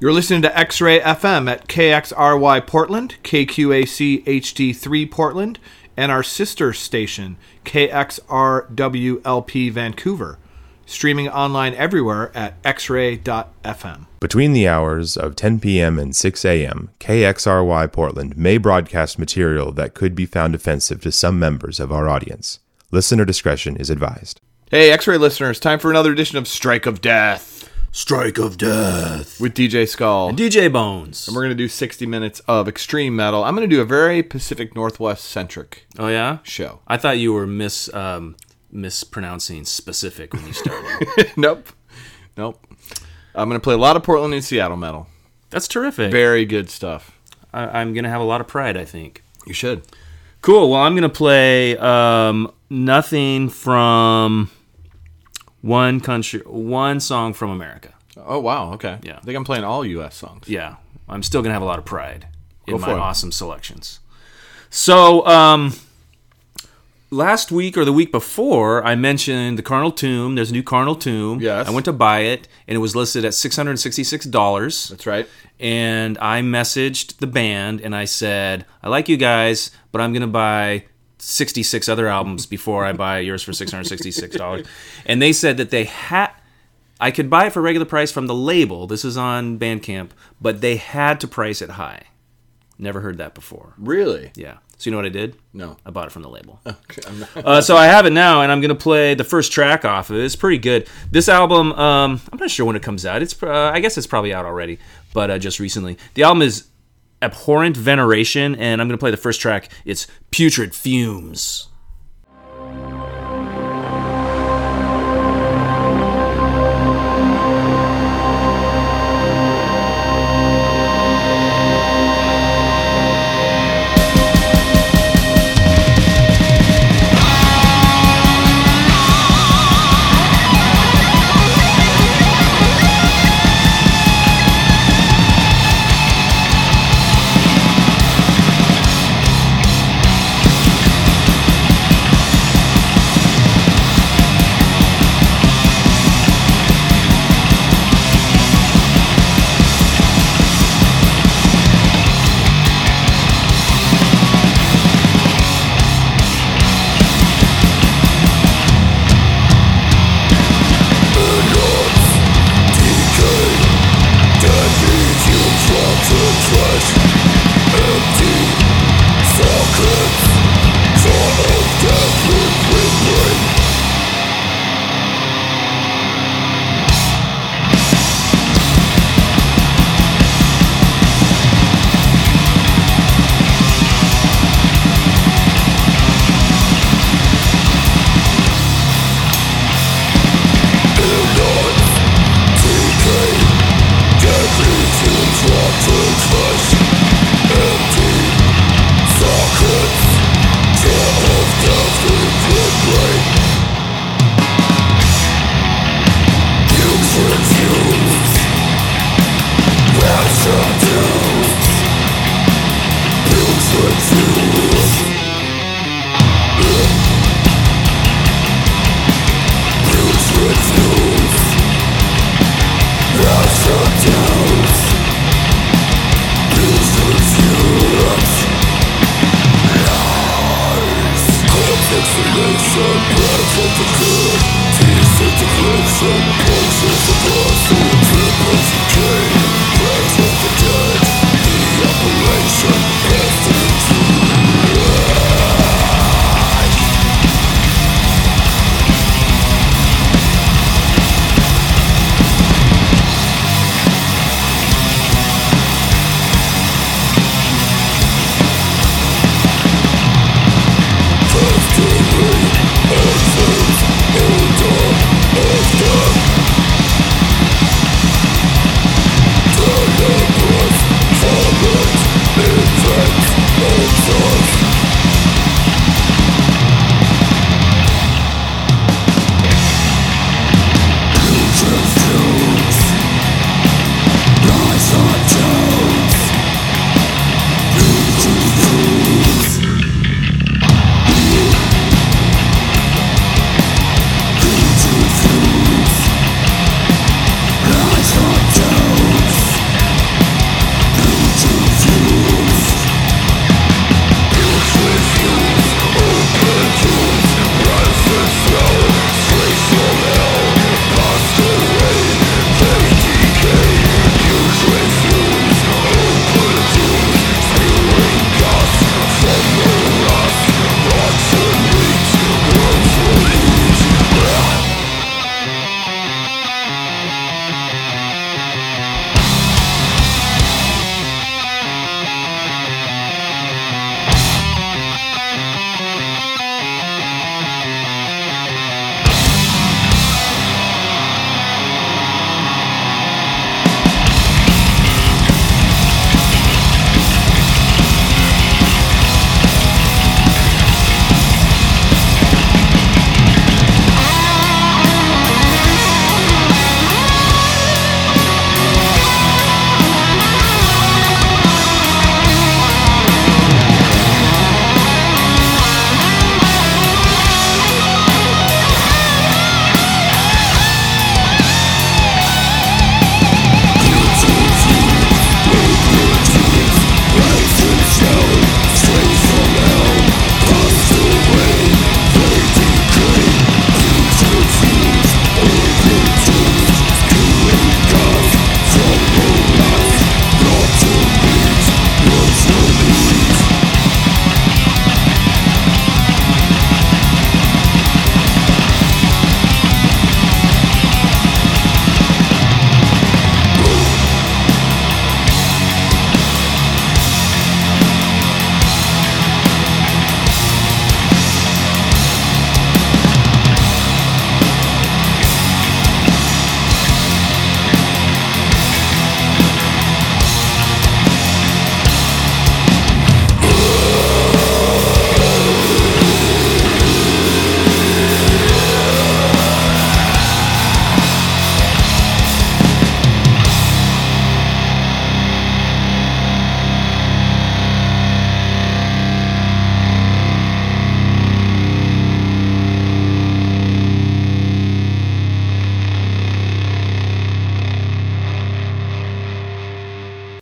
You're listening to X Ray FM at KXRY Portland, KQAC HD3 Portland, and our sister station, KXRWLP Vancouver. Streaming online everywhere at xray.fm. Between the hours of 10 p.m. and 6 a.m., KXRY Portland may broadcast material that could be found offensive to some members of our audience. Listener discretion is advised. Hey, X Ray listeners, time for another edition of Strike of Death Strike of Death. with DJ Skull. DJ Bones. And we're going to do 60 minutes of extreme metal. I'm going to do a very Pacific Northwest centric Oh yeah. show. I thought you were mis um, mispronouncing specific when you started. nope. Nope. I'm going to play a lot of Portland and Seattle metal. That's terrific. Very good stuff. I, I'm gonna have a lot of pride. I think. You should. Cool. Well, I'm gonna play um, nothing from one country, one song from America. Oh, wow. Okay. Yeah. I think I'm playing all U.S. songs. Yeah, I'm still gonna have a lot of pride in Go my it. awesome selections. So, um, last week or the week before, I mentioned the Carnal Tomb. There's a new Carnal Tomb. Yes. I went to buy it, and it was listed at six hundred sixty-six dollars. That's right. and I messaged the band and I said, I like you guys, but I'm going to buy 66 other albums before I buy yours for $666. and they said that they had. I could buy it for regular price from the label. This is on Bandcamp, but they had to price it high. Never heard that before. Really? Yeah. So you know what I did? No. I bought it from the label. Okay, Uh, so I have it now, and I'm gonna play the first track off of it. It's pretty good. This album, um, I'm not sure when it comes out. It's, uh, I guess it's probably out already, but uh, just recently. The album is Abhorrent Veneration, and I'm gonna play the first track. It's Putrid Fumes.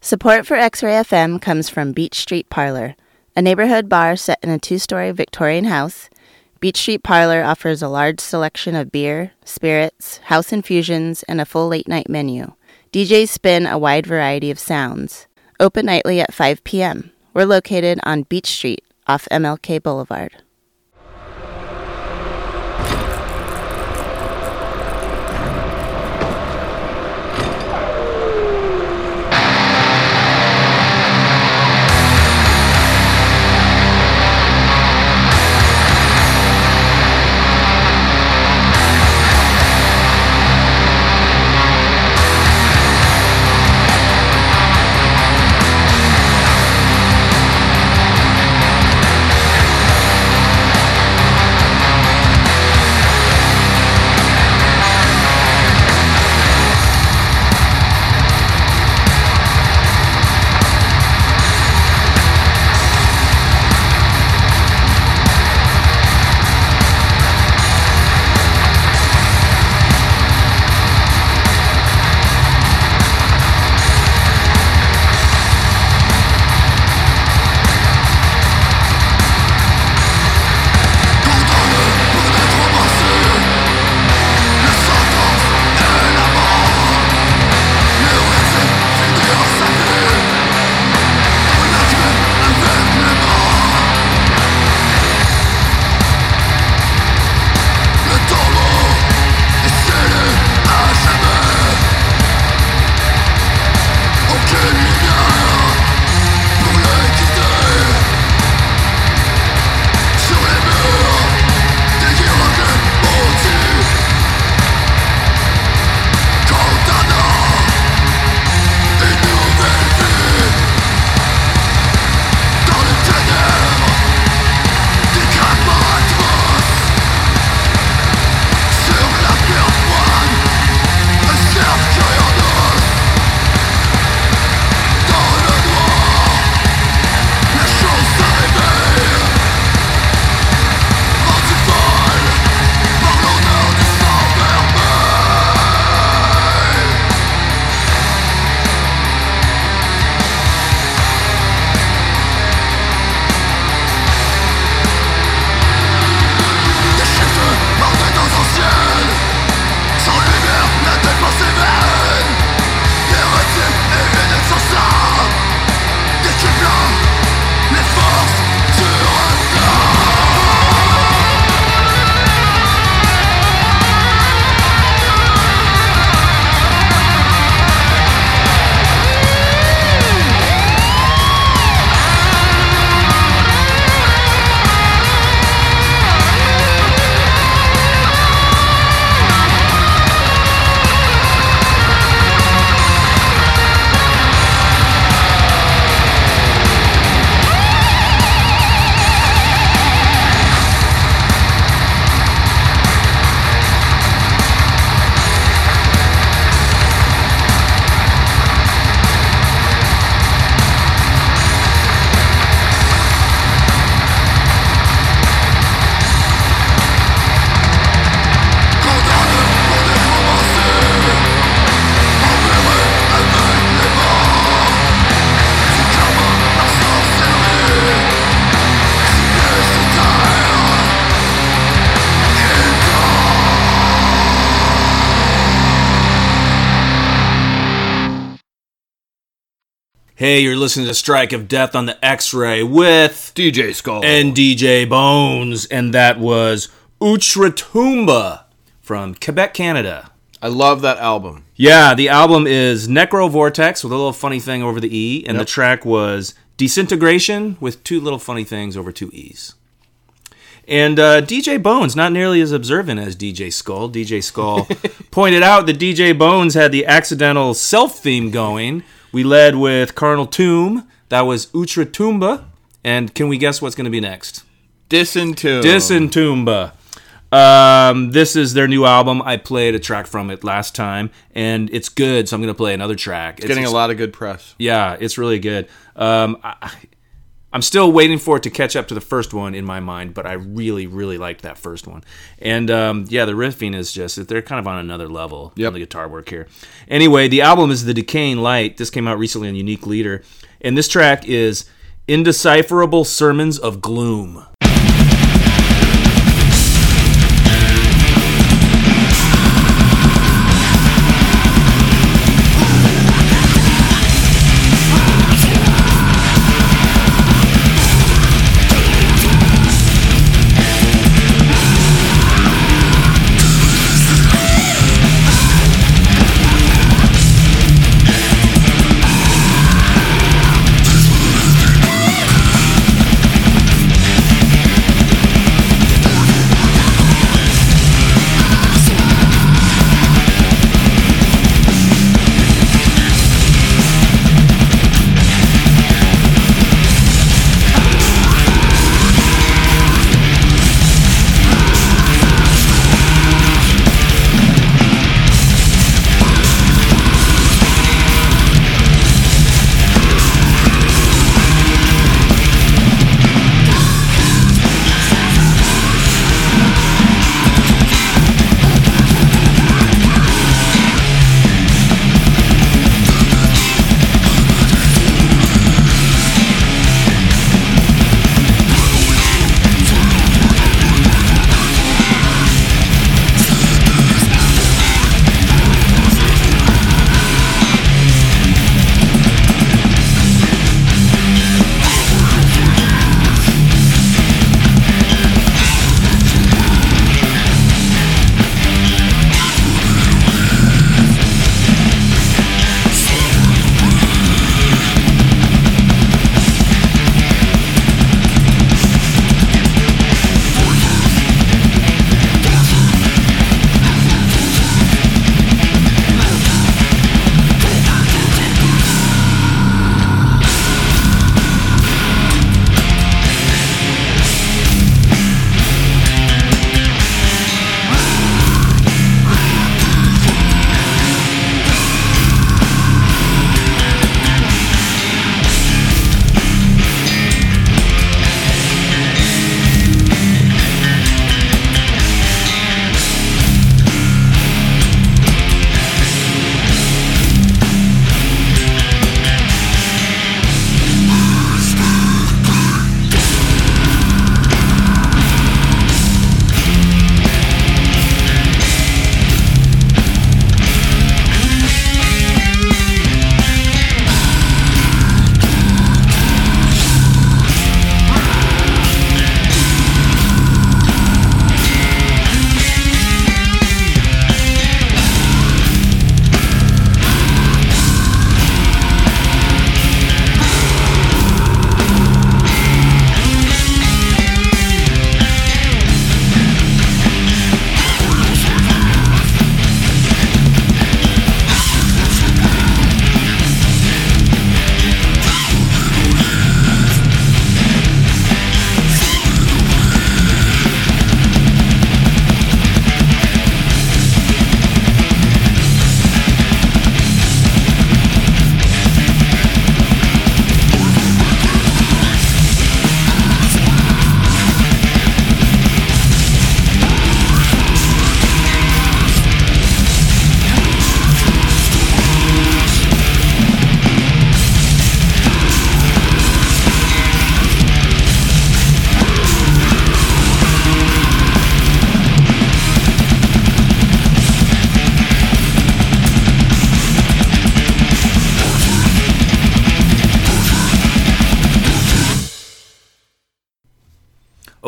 Support for X Ray FM comes from Beach Street Parlor, a neighborhood bar set in a two story Victorian house. Beach Street Parlor offers a large selection of beer, spirits, house infusions, and a full late night menu. DJs spin a wide variety of sounds. Open nightly at 5 p.m. We're located on Beach Street off MLK Boulevard. Hey, you're listening to Strike of Death on the X Ray with DJ Skull. and DJ Bones, and that was Outre-Tombe from Quebec, Canada. I love that album. Yeah, the album is Necro Vortex with a little funny thing over the E, and the track was Disintegration with two little funny things over two E's. And uh, DJ Bones, not nearly as observant as DJ Skull. DJ Skull pointed out that DJ Bones had the accidental self theme going. We led with Carnal Tomb. That was Outre-Tombe. And can we guess what's going to be next? Disentomb. Disentumba. Um, this is their new album. I played a track from it last time, and it's good. So I'm going to play another track. It's Getting a lot of good press. Yeah, it's really good. Um, I, I'm still waiting for it to catch up to the first one in my mind, but I really, really liked that first one. And um, yeah, the riffing is just, they're kind of on another level Yep. on the guitar work here. Anyway, the album is The Decaying Light. This came out recently on Unique Leader. And this track is Indecipherable Sermons of Gloom.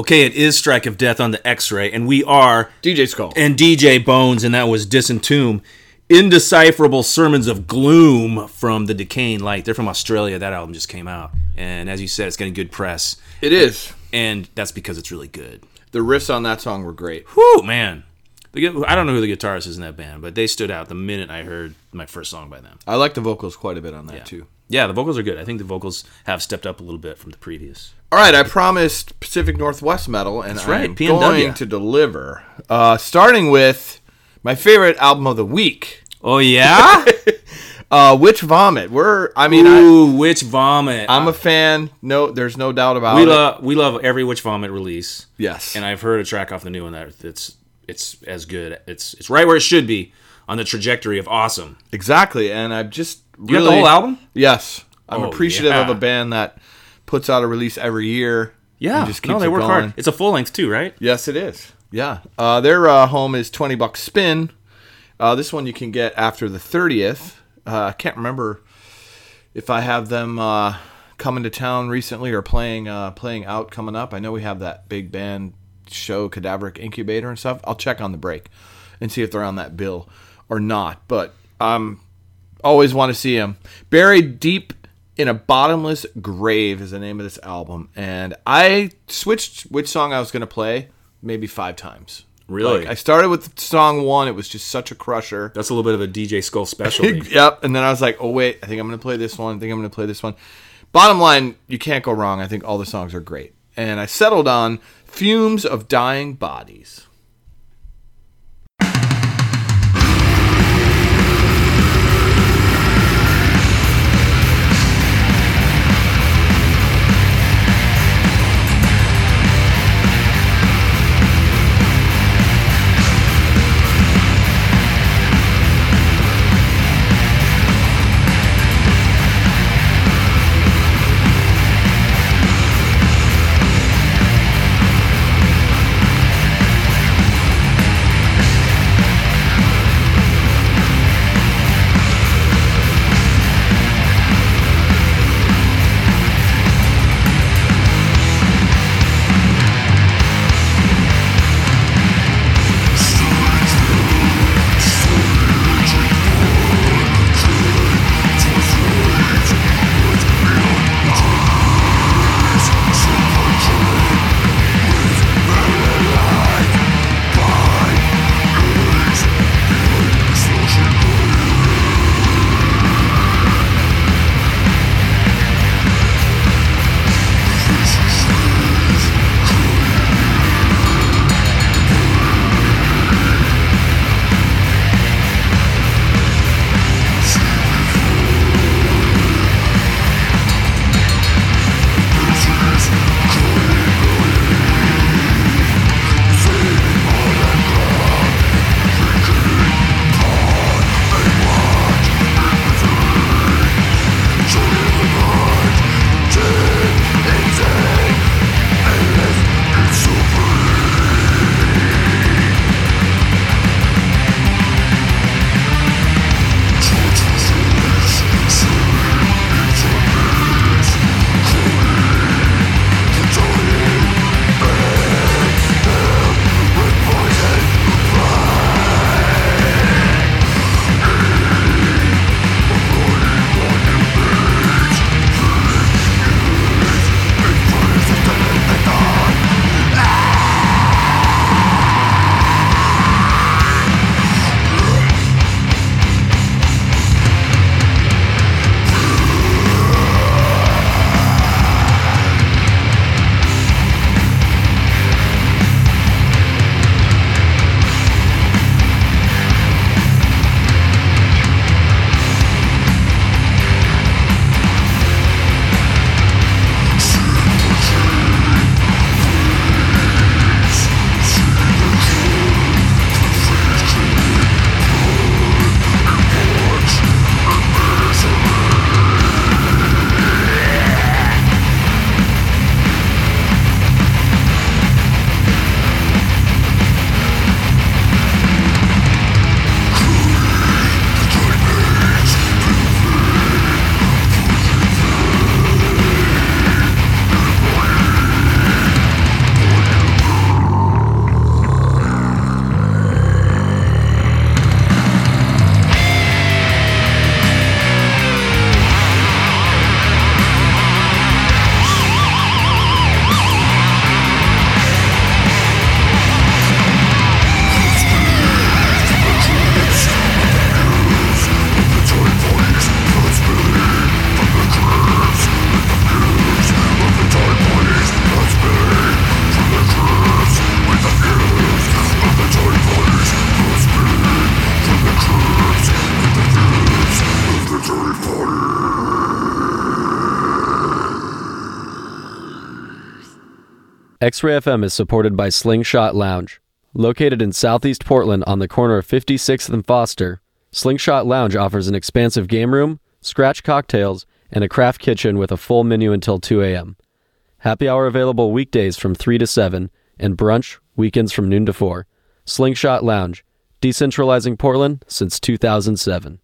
Okay, it is Strike of Death on the X-Ray, and we are DJ Skull. and DJ Bones, and that was Disentomb. Indecipherable Sermons of Gloom from the Decaying Light. They're from Australia. That album just came out, and as you said, it's getting good press, it is. and that's because it's really good. The riffs on that song were great. Whew, man. I don't know who the guitarist is in that band, but they stood out the minute I heard my first song by them. I like the vocals quite a bit on that Yeah. too. Yeah, the vocals are good. I think the vocals have stepped up a little bit from the previous. All right, I promised Pacific Northwest metal, and That's right, I'm PNW. going to deliver. Uh, starting with my favorite album of the week. Oh yeah, Uh, Witch Vomit. We're. I mean, I, Ooh, Witch Vomit. I'm a fan. No, there's no doubt about we it. love we love every Witch Vomit release. yes. and I've heard a track off the new one that it's it's as good. It's it's right where it should be on the trajectory of awesome. exactly. And I've just You got the whole album? Yes. I'm Oh, appreciative of a band that puts out a release every year. Yeah, just keeps no, they work going. hard. It's a full length too, right? Yes, it is. Yeah. Uh, their uh, home is 20 bucks spin. Uh, this one you can get after the 30th. Uh, I can't remember if I have them uh, coming to town recently or playing uh, playing out coming up. I know we have that big band show, Cadaveric Incubator and stuff. I'll check on the break and see if they're on that bill or not. But um, always want to see them. Buried deep in a bottomless grave is the name of this album, and I switched which song I was going to play maybe five times. Really? Like, I started with song one. It was just such a crusher. That's a little bit of a DJ Skull specialty. yep. And then I was like, oh wait, I think I'm going to play this one. I think I'm going to play this one. Bottom line, you can't go wrong. I think all the songs are great. And I settled on Fumes of Dying Bodies. X Ray FM is supported by Slingshot Lounge. Located in southeast Portland on the corner of 56th and Foster, Slingshot Lounge offers an expansive game room, scratch cocktails, and a craft kitchen with a full menu until 2 a.m. Happy hour available weekdays from 3 to 7, and brunch weekends from noon to 4. Slingshot Lounge, decentralizing Portland since 2007.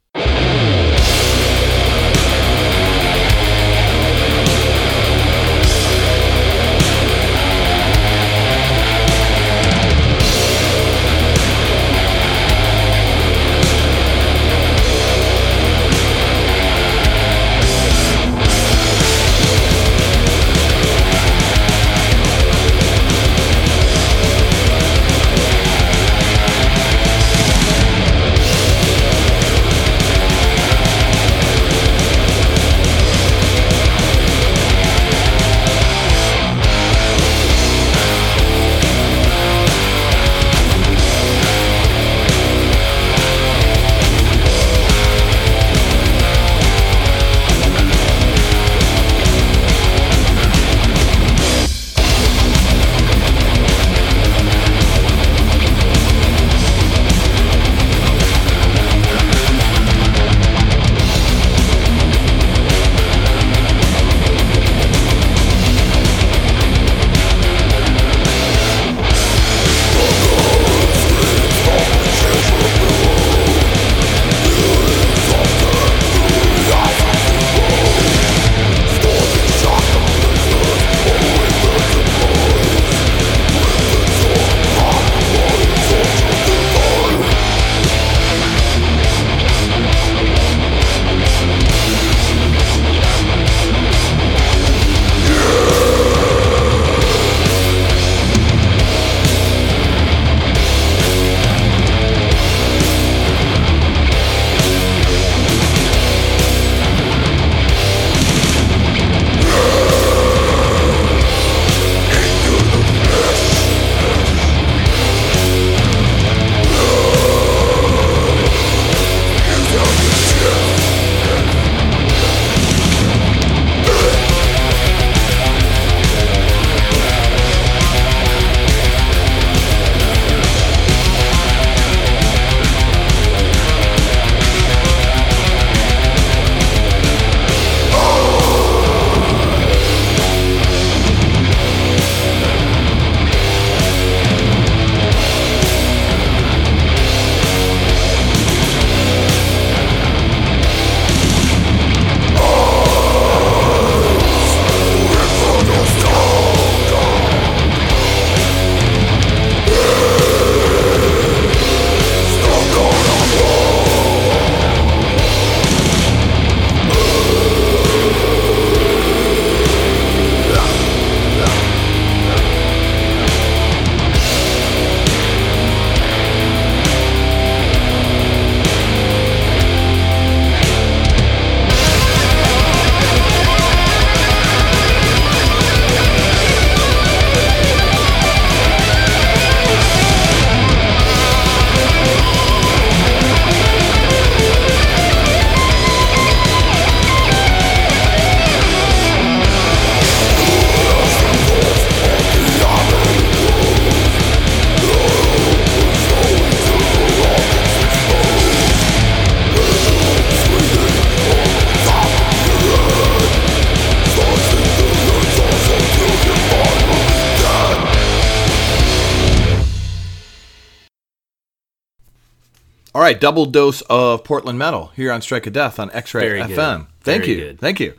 All right, double dose of Portland metal here on Strike of Death on X Ray FM. good. Thank you, good. thank you.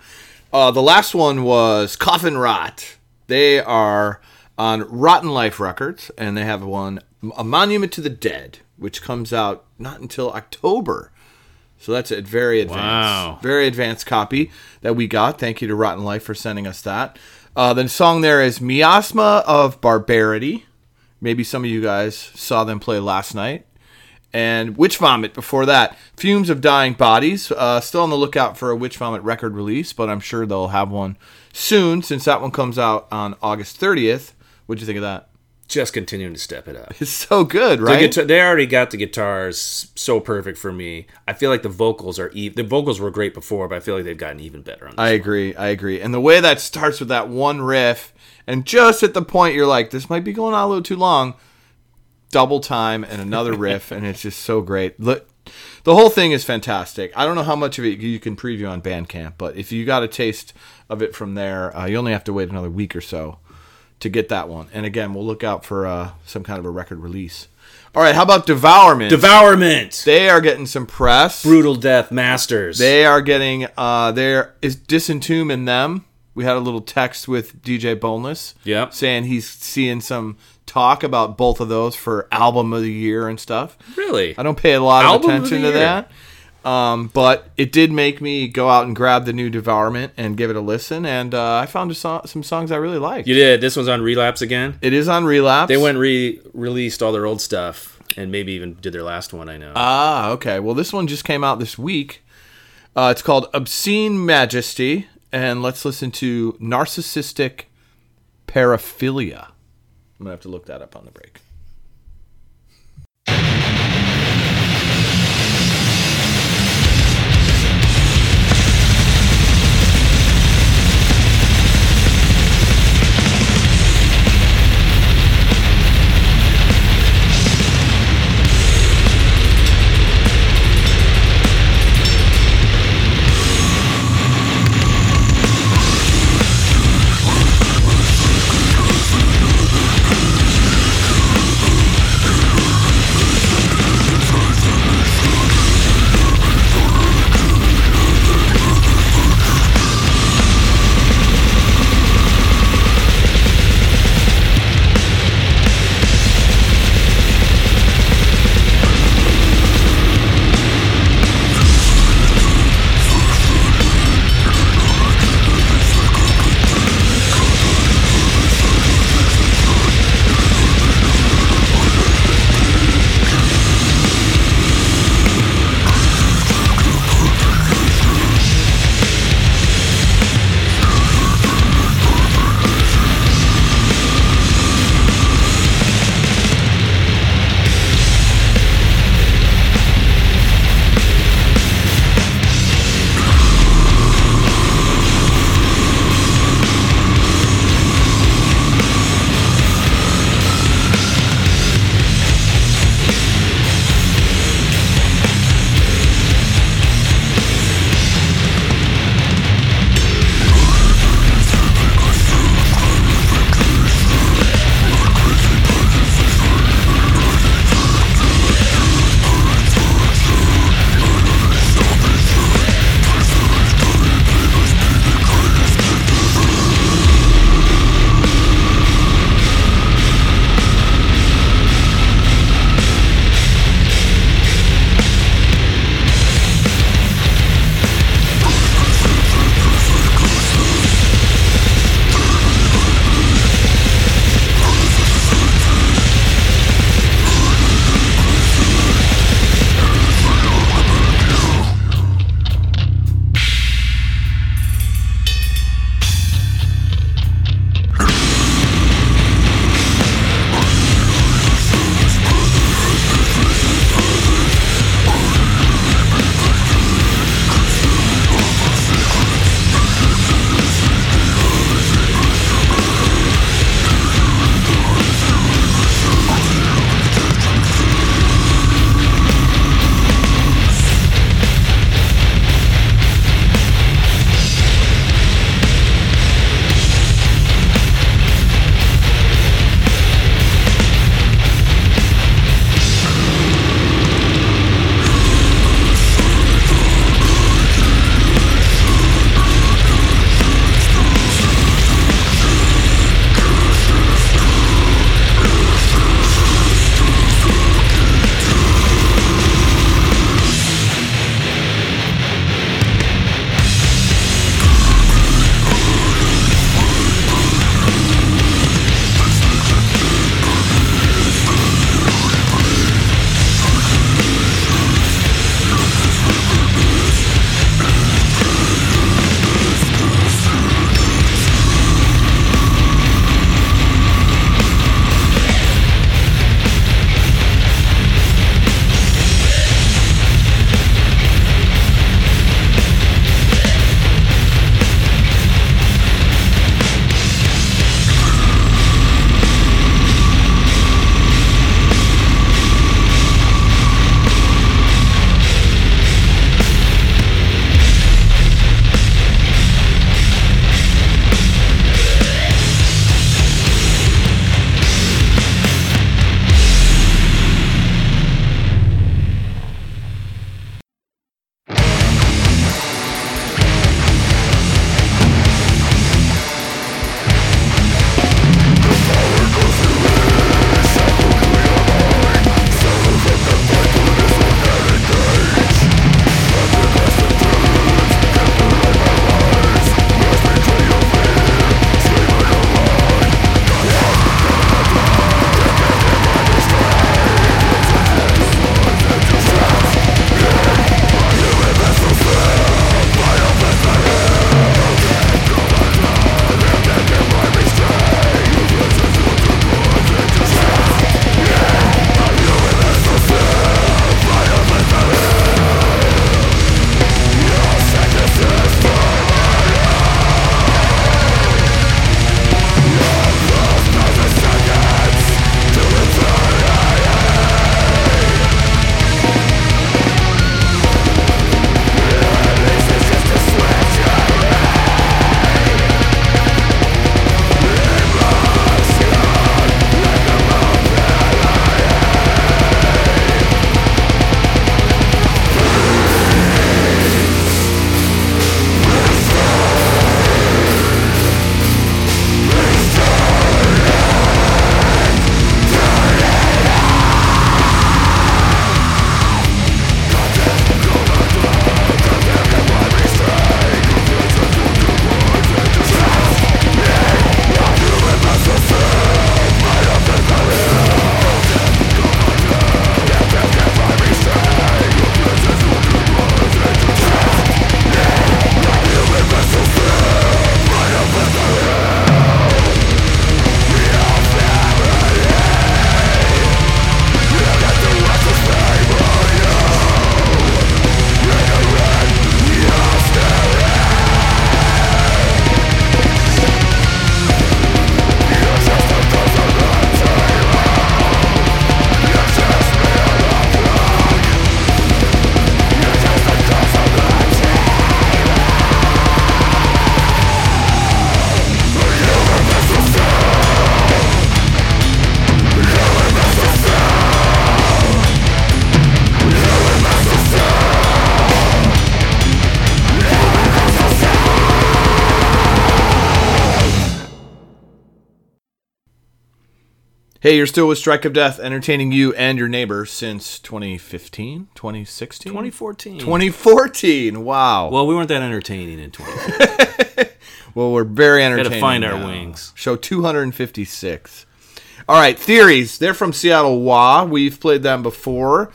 Uh, the last one was Coffin Rot. They are on Rotten Life Records, and they have one, A Monument to the Dead, which comes out not until October. So that's a very advanced, Wow. very advanced copy that we got. Thank you to Rotten Life for sending us that. Uh, the song there is Miasma of Barbarity. Maybe some of you guys saw them play last night. And Witch Vomit before that. Fumes of Dying Bodies. Uh, still on the lookout for a Witch Vomit record release, but I'm sure they'll have one soon since that one comes out on August 30th. What'd you think of that? just continuing to step it up. It's so good, The right? guitar, they already got the guitars so perfect for me. I feel like the vocals are even. The vocals were great before, but I feel like they've gotten even better on this. I agree. I agree. And the way that starts with that one riff, and just at the point you're like, this might be going on a little too long, double time and another riff, and it's just so great. Look, the whole thing is fantastic. I don't know how much of it you can preview on Bandcamp, but if you got a taste of it from there, uh, you only have to wait another week or so to get that one. And again, we'll look out for uh, some kind of a record release. All right, how about Devourment? Devourment, they are getting some press. brutal death masters. They are getting uh there is disentomb in them. We had a little text with DJ Boneless. Yep. Saying he's seeing some talk about both of those for album of the year and stuff. really. I don't pay a lot of Album of attention the to year. that. Um, but it did make me go out and grab the new Devourment and give it a listen, and uh, I found a so- some songs I really liked. You did. This one's on Relapse again. It is on Relapse. They went re released all their old stuff and maybe even did their last one. I know. Ah, okay. Well, this one just came out this week. Uh, it's called Obscene Majesty, and let's listen to Narcissistic Paraphilia. I'm gonna have to look that up on the break. Hey, you're still with Strike of Death, entertaining you and your neighbor since 2015, 2016, 2014. 2014. Wow. Well, we weren't that entertaining in 2014. Well, we're very entertaining. Got to find our wings. Show 256. All right, theories. They're from Seattle Wah. We've played them before.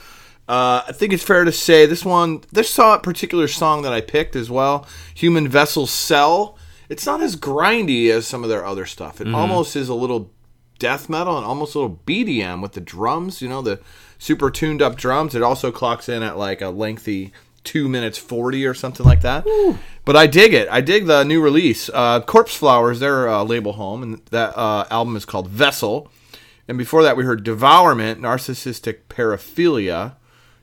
Uh, I think it's fair to say this one, this saw particular song that I picked as well, Human Vessel Cell. It's not as grindy as some of their other stuff. It Mm-hmm. almost is a little death metal and almost a little BDM with the drums, you know, the super tuned up drums. It also clocks in at like a lengthy two minutes 40 or something like that. But I dig it. I dig the new release. Uh, Corpse Flowers, their uh, label home, and that uh, album is called Vessel. And before that, we heard Devourment, Narcissistic Paraphilia.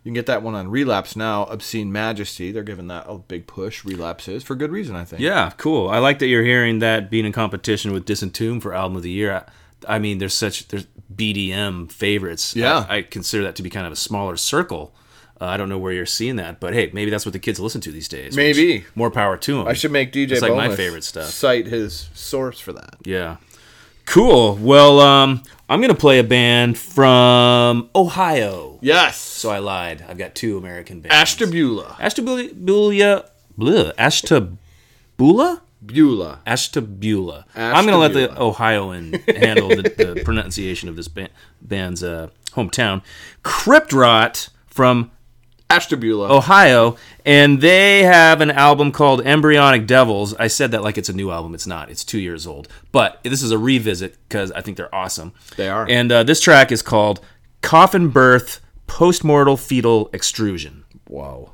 You can get that one on Relapse now. Obscene Majesty. They're giving that a big push. Relapse is for good reason, I think. Yeah, cool. I like that you're hearing that being in competition with Disentomb for album of the year. I, I mean, there's such there's BDM favorites. Yeah. I, I consider that to be kind of a smaller circle. Uh, I don't know where you're seeing that, but hey, maybe that's what the kids listen to these days. Maybe. more power to them. I should make DJ It's like my favorite stuff. cite his source for that. Yeah. Cool. Well, um, I'm gonna play a band from Ohio. Yes. So I lied. I've got two American bands. Ashtabula. Ashtabula. Blah. Ashtabula. Beulah. Ashtabula. I'm going to let the Ohioan handle the, the pronunciation of this ba- band's uh, hometown. Crypt Rot from Ashtabula. Ohio, and they have an album called Embryonic Devils. I said that like it's a new album. It's not. It's two years old. But this is a revisit because I think they're awesome. They are. And uh, this track is called Coffin Birth Postmortal Fetal Extrusion. Whoa.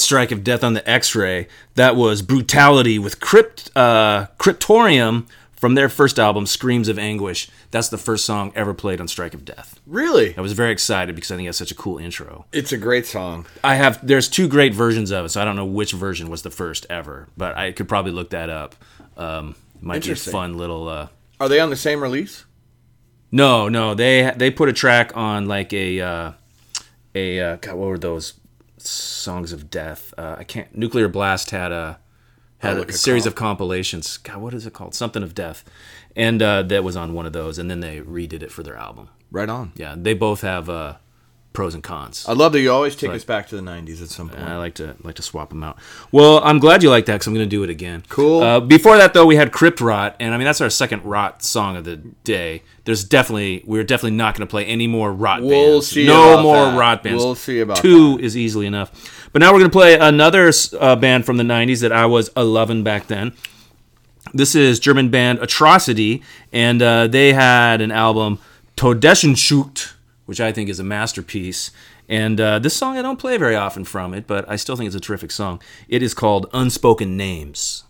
Strike of Death on the X-Ray. That was Brutality with Crypt uh, Cryptorium from their first album, Screams of Anguish. That's the first song ever played on Strike of Death. Really? I was very excited because I think it's such a cool intro. It's a great song. I have there's two great versions of it, so I don't know which version was the first ever, but I could probably look that up. Um, might be a fun little. Uh, Are they on the same release? no, no, they they put a track on like a uh, a uh, God, what were those songs of death? Uh, I can't. Nuclear Blast had a had Oh, a a series comp. of compilations. God, what is it called? Something of death, and uh, that was on one of those, and then they redid it for their album. Right on. Yeah, they both have uh, pros and cons. I love that you always take like- us back to the '90s at some point. I like to like to swap them out. Well, I'm glad you like that because I'm going to do it again. Cool. Uh, before that, though, we had Crypt Rot, and I mean that's our second Rot song of the day. There's definitely we're definitely not going to play any more Rot We'll bands. see no more that. Rot bands. We'll see about two is easily enough. But now we're going to play another uh, band from the '90s that I was a loving back then. This is German band Atrocity, and uh, they had an album Todessehnsucht, which I think is a masterpiece. And uh, this song I don't play very often from it, but I still think it's a terrific song. It is called Unspoken Names.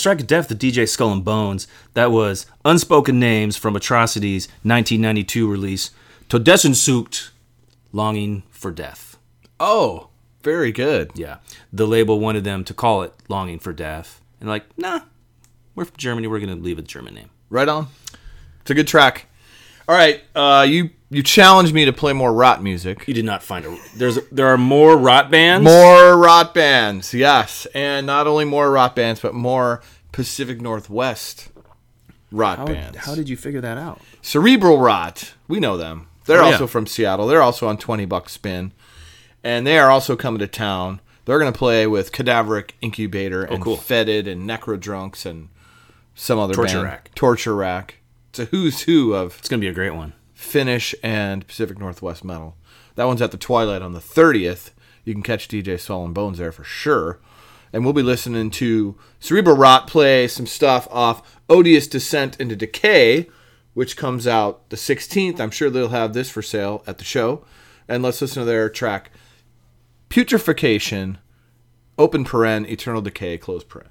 Strike of Death, the DJ Skull and Bones. That was Unspoken Names from Atrocity's 1992 release. Todessehnsucht, Longing for Death. Oh, very good. Yeah. The label wanted them to call it Longing for Death. And like, nah, we're from Germany. We're going to leave a German name. Right on. It's a good track. All right, uh, you you challenged me to play more rot music. You did not find a. There's there are more rot bands. More rot bands, yes, and not only more rot bands, but more Pacific Northwest rot How, bands. how did you figure that out? Cerebral Rot, we know them. They're Oh, yeah. also from Seattle. They're also on Twenty Bucks Spin, and they are also coming to town. They're going to play with Cadaveric Incubator and Oh, cool. Fetid and Necrodrunks and some other Torture band. Rack. Torture Rack. It's a who's who of It's gonna be a great one. Finnish and Pacific Northwest metal. That one's at the Twilight on the 30th. You can catch DJ and Bones there for sure. And we'll be listening to Cerebral Rot play some stuff off Odious Descent into Decay, which comes out the 16th. I'm sure they'll have this for sale at the show. And let's listen to their track Putrefaction, open paren, Eternal Decay, close paren.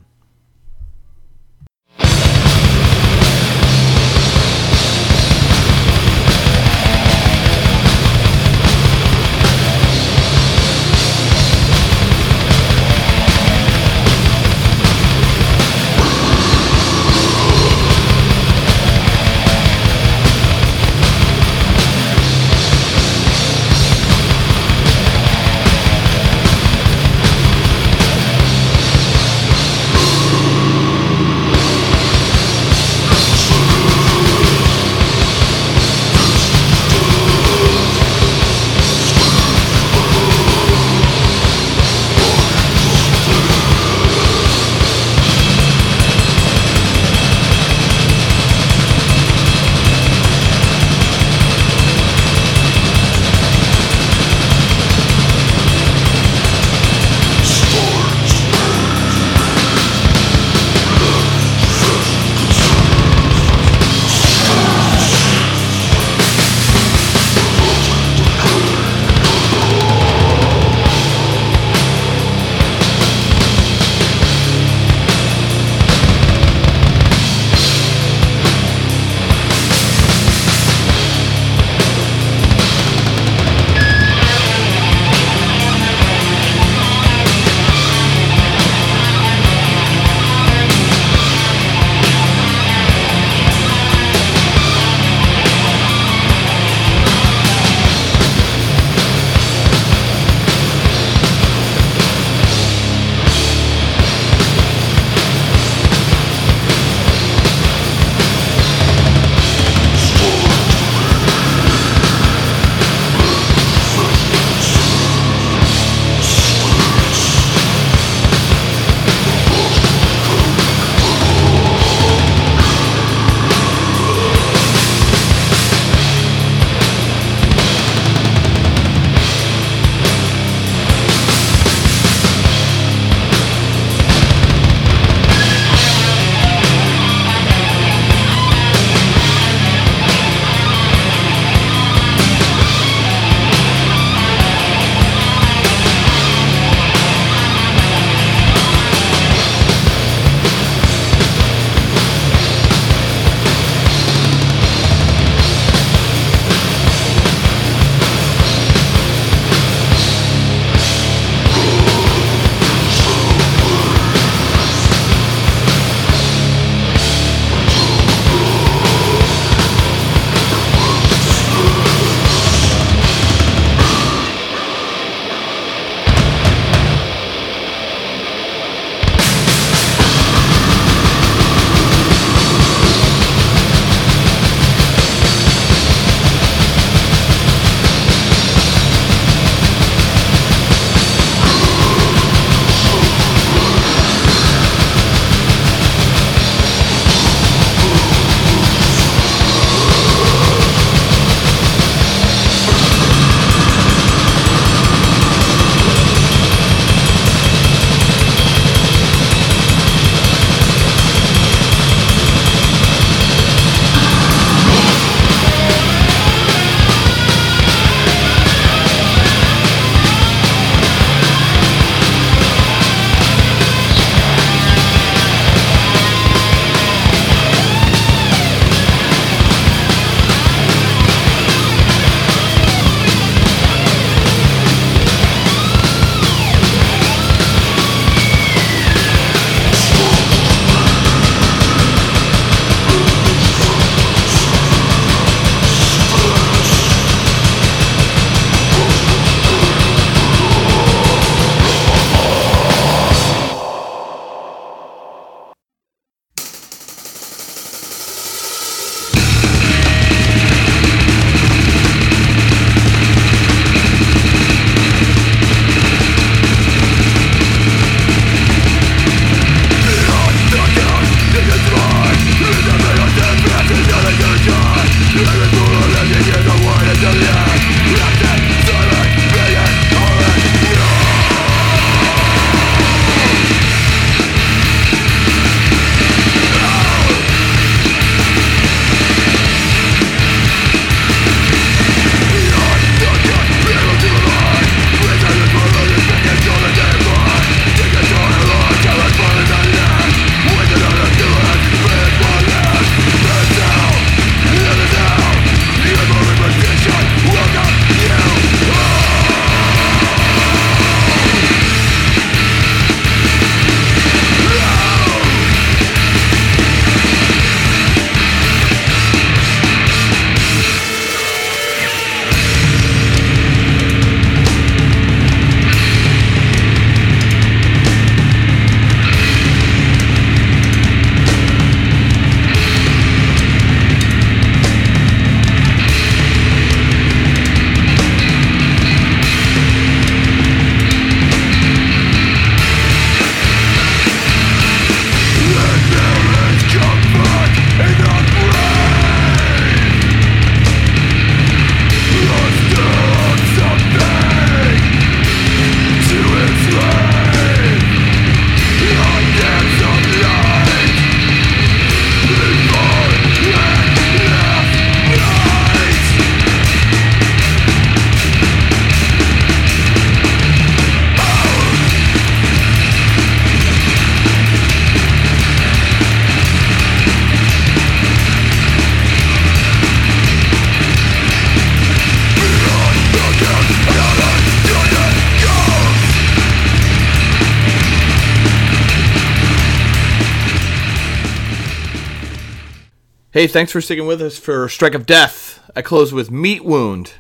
Hey, thanks for sticking with us for Strike of Death. I close with Meatwound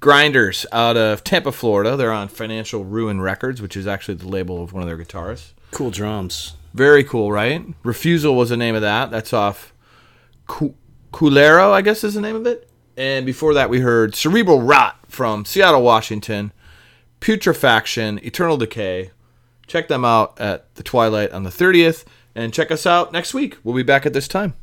Grinders out of Tampa, Florida. They're on Financial Ruin Records, which is actually the label of one of their guitarists. Cool drums. Very cool, right? Refusal was the name of that. That's off Cu- Culero, I guess is the name of it. And before that, we heard Cerebral Rot from Seattle, Washington. Putrefaction, Eternal Decay. Check them out at the Twilight on the 30th. And check us out next week. We'll be back at this time.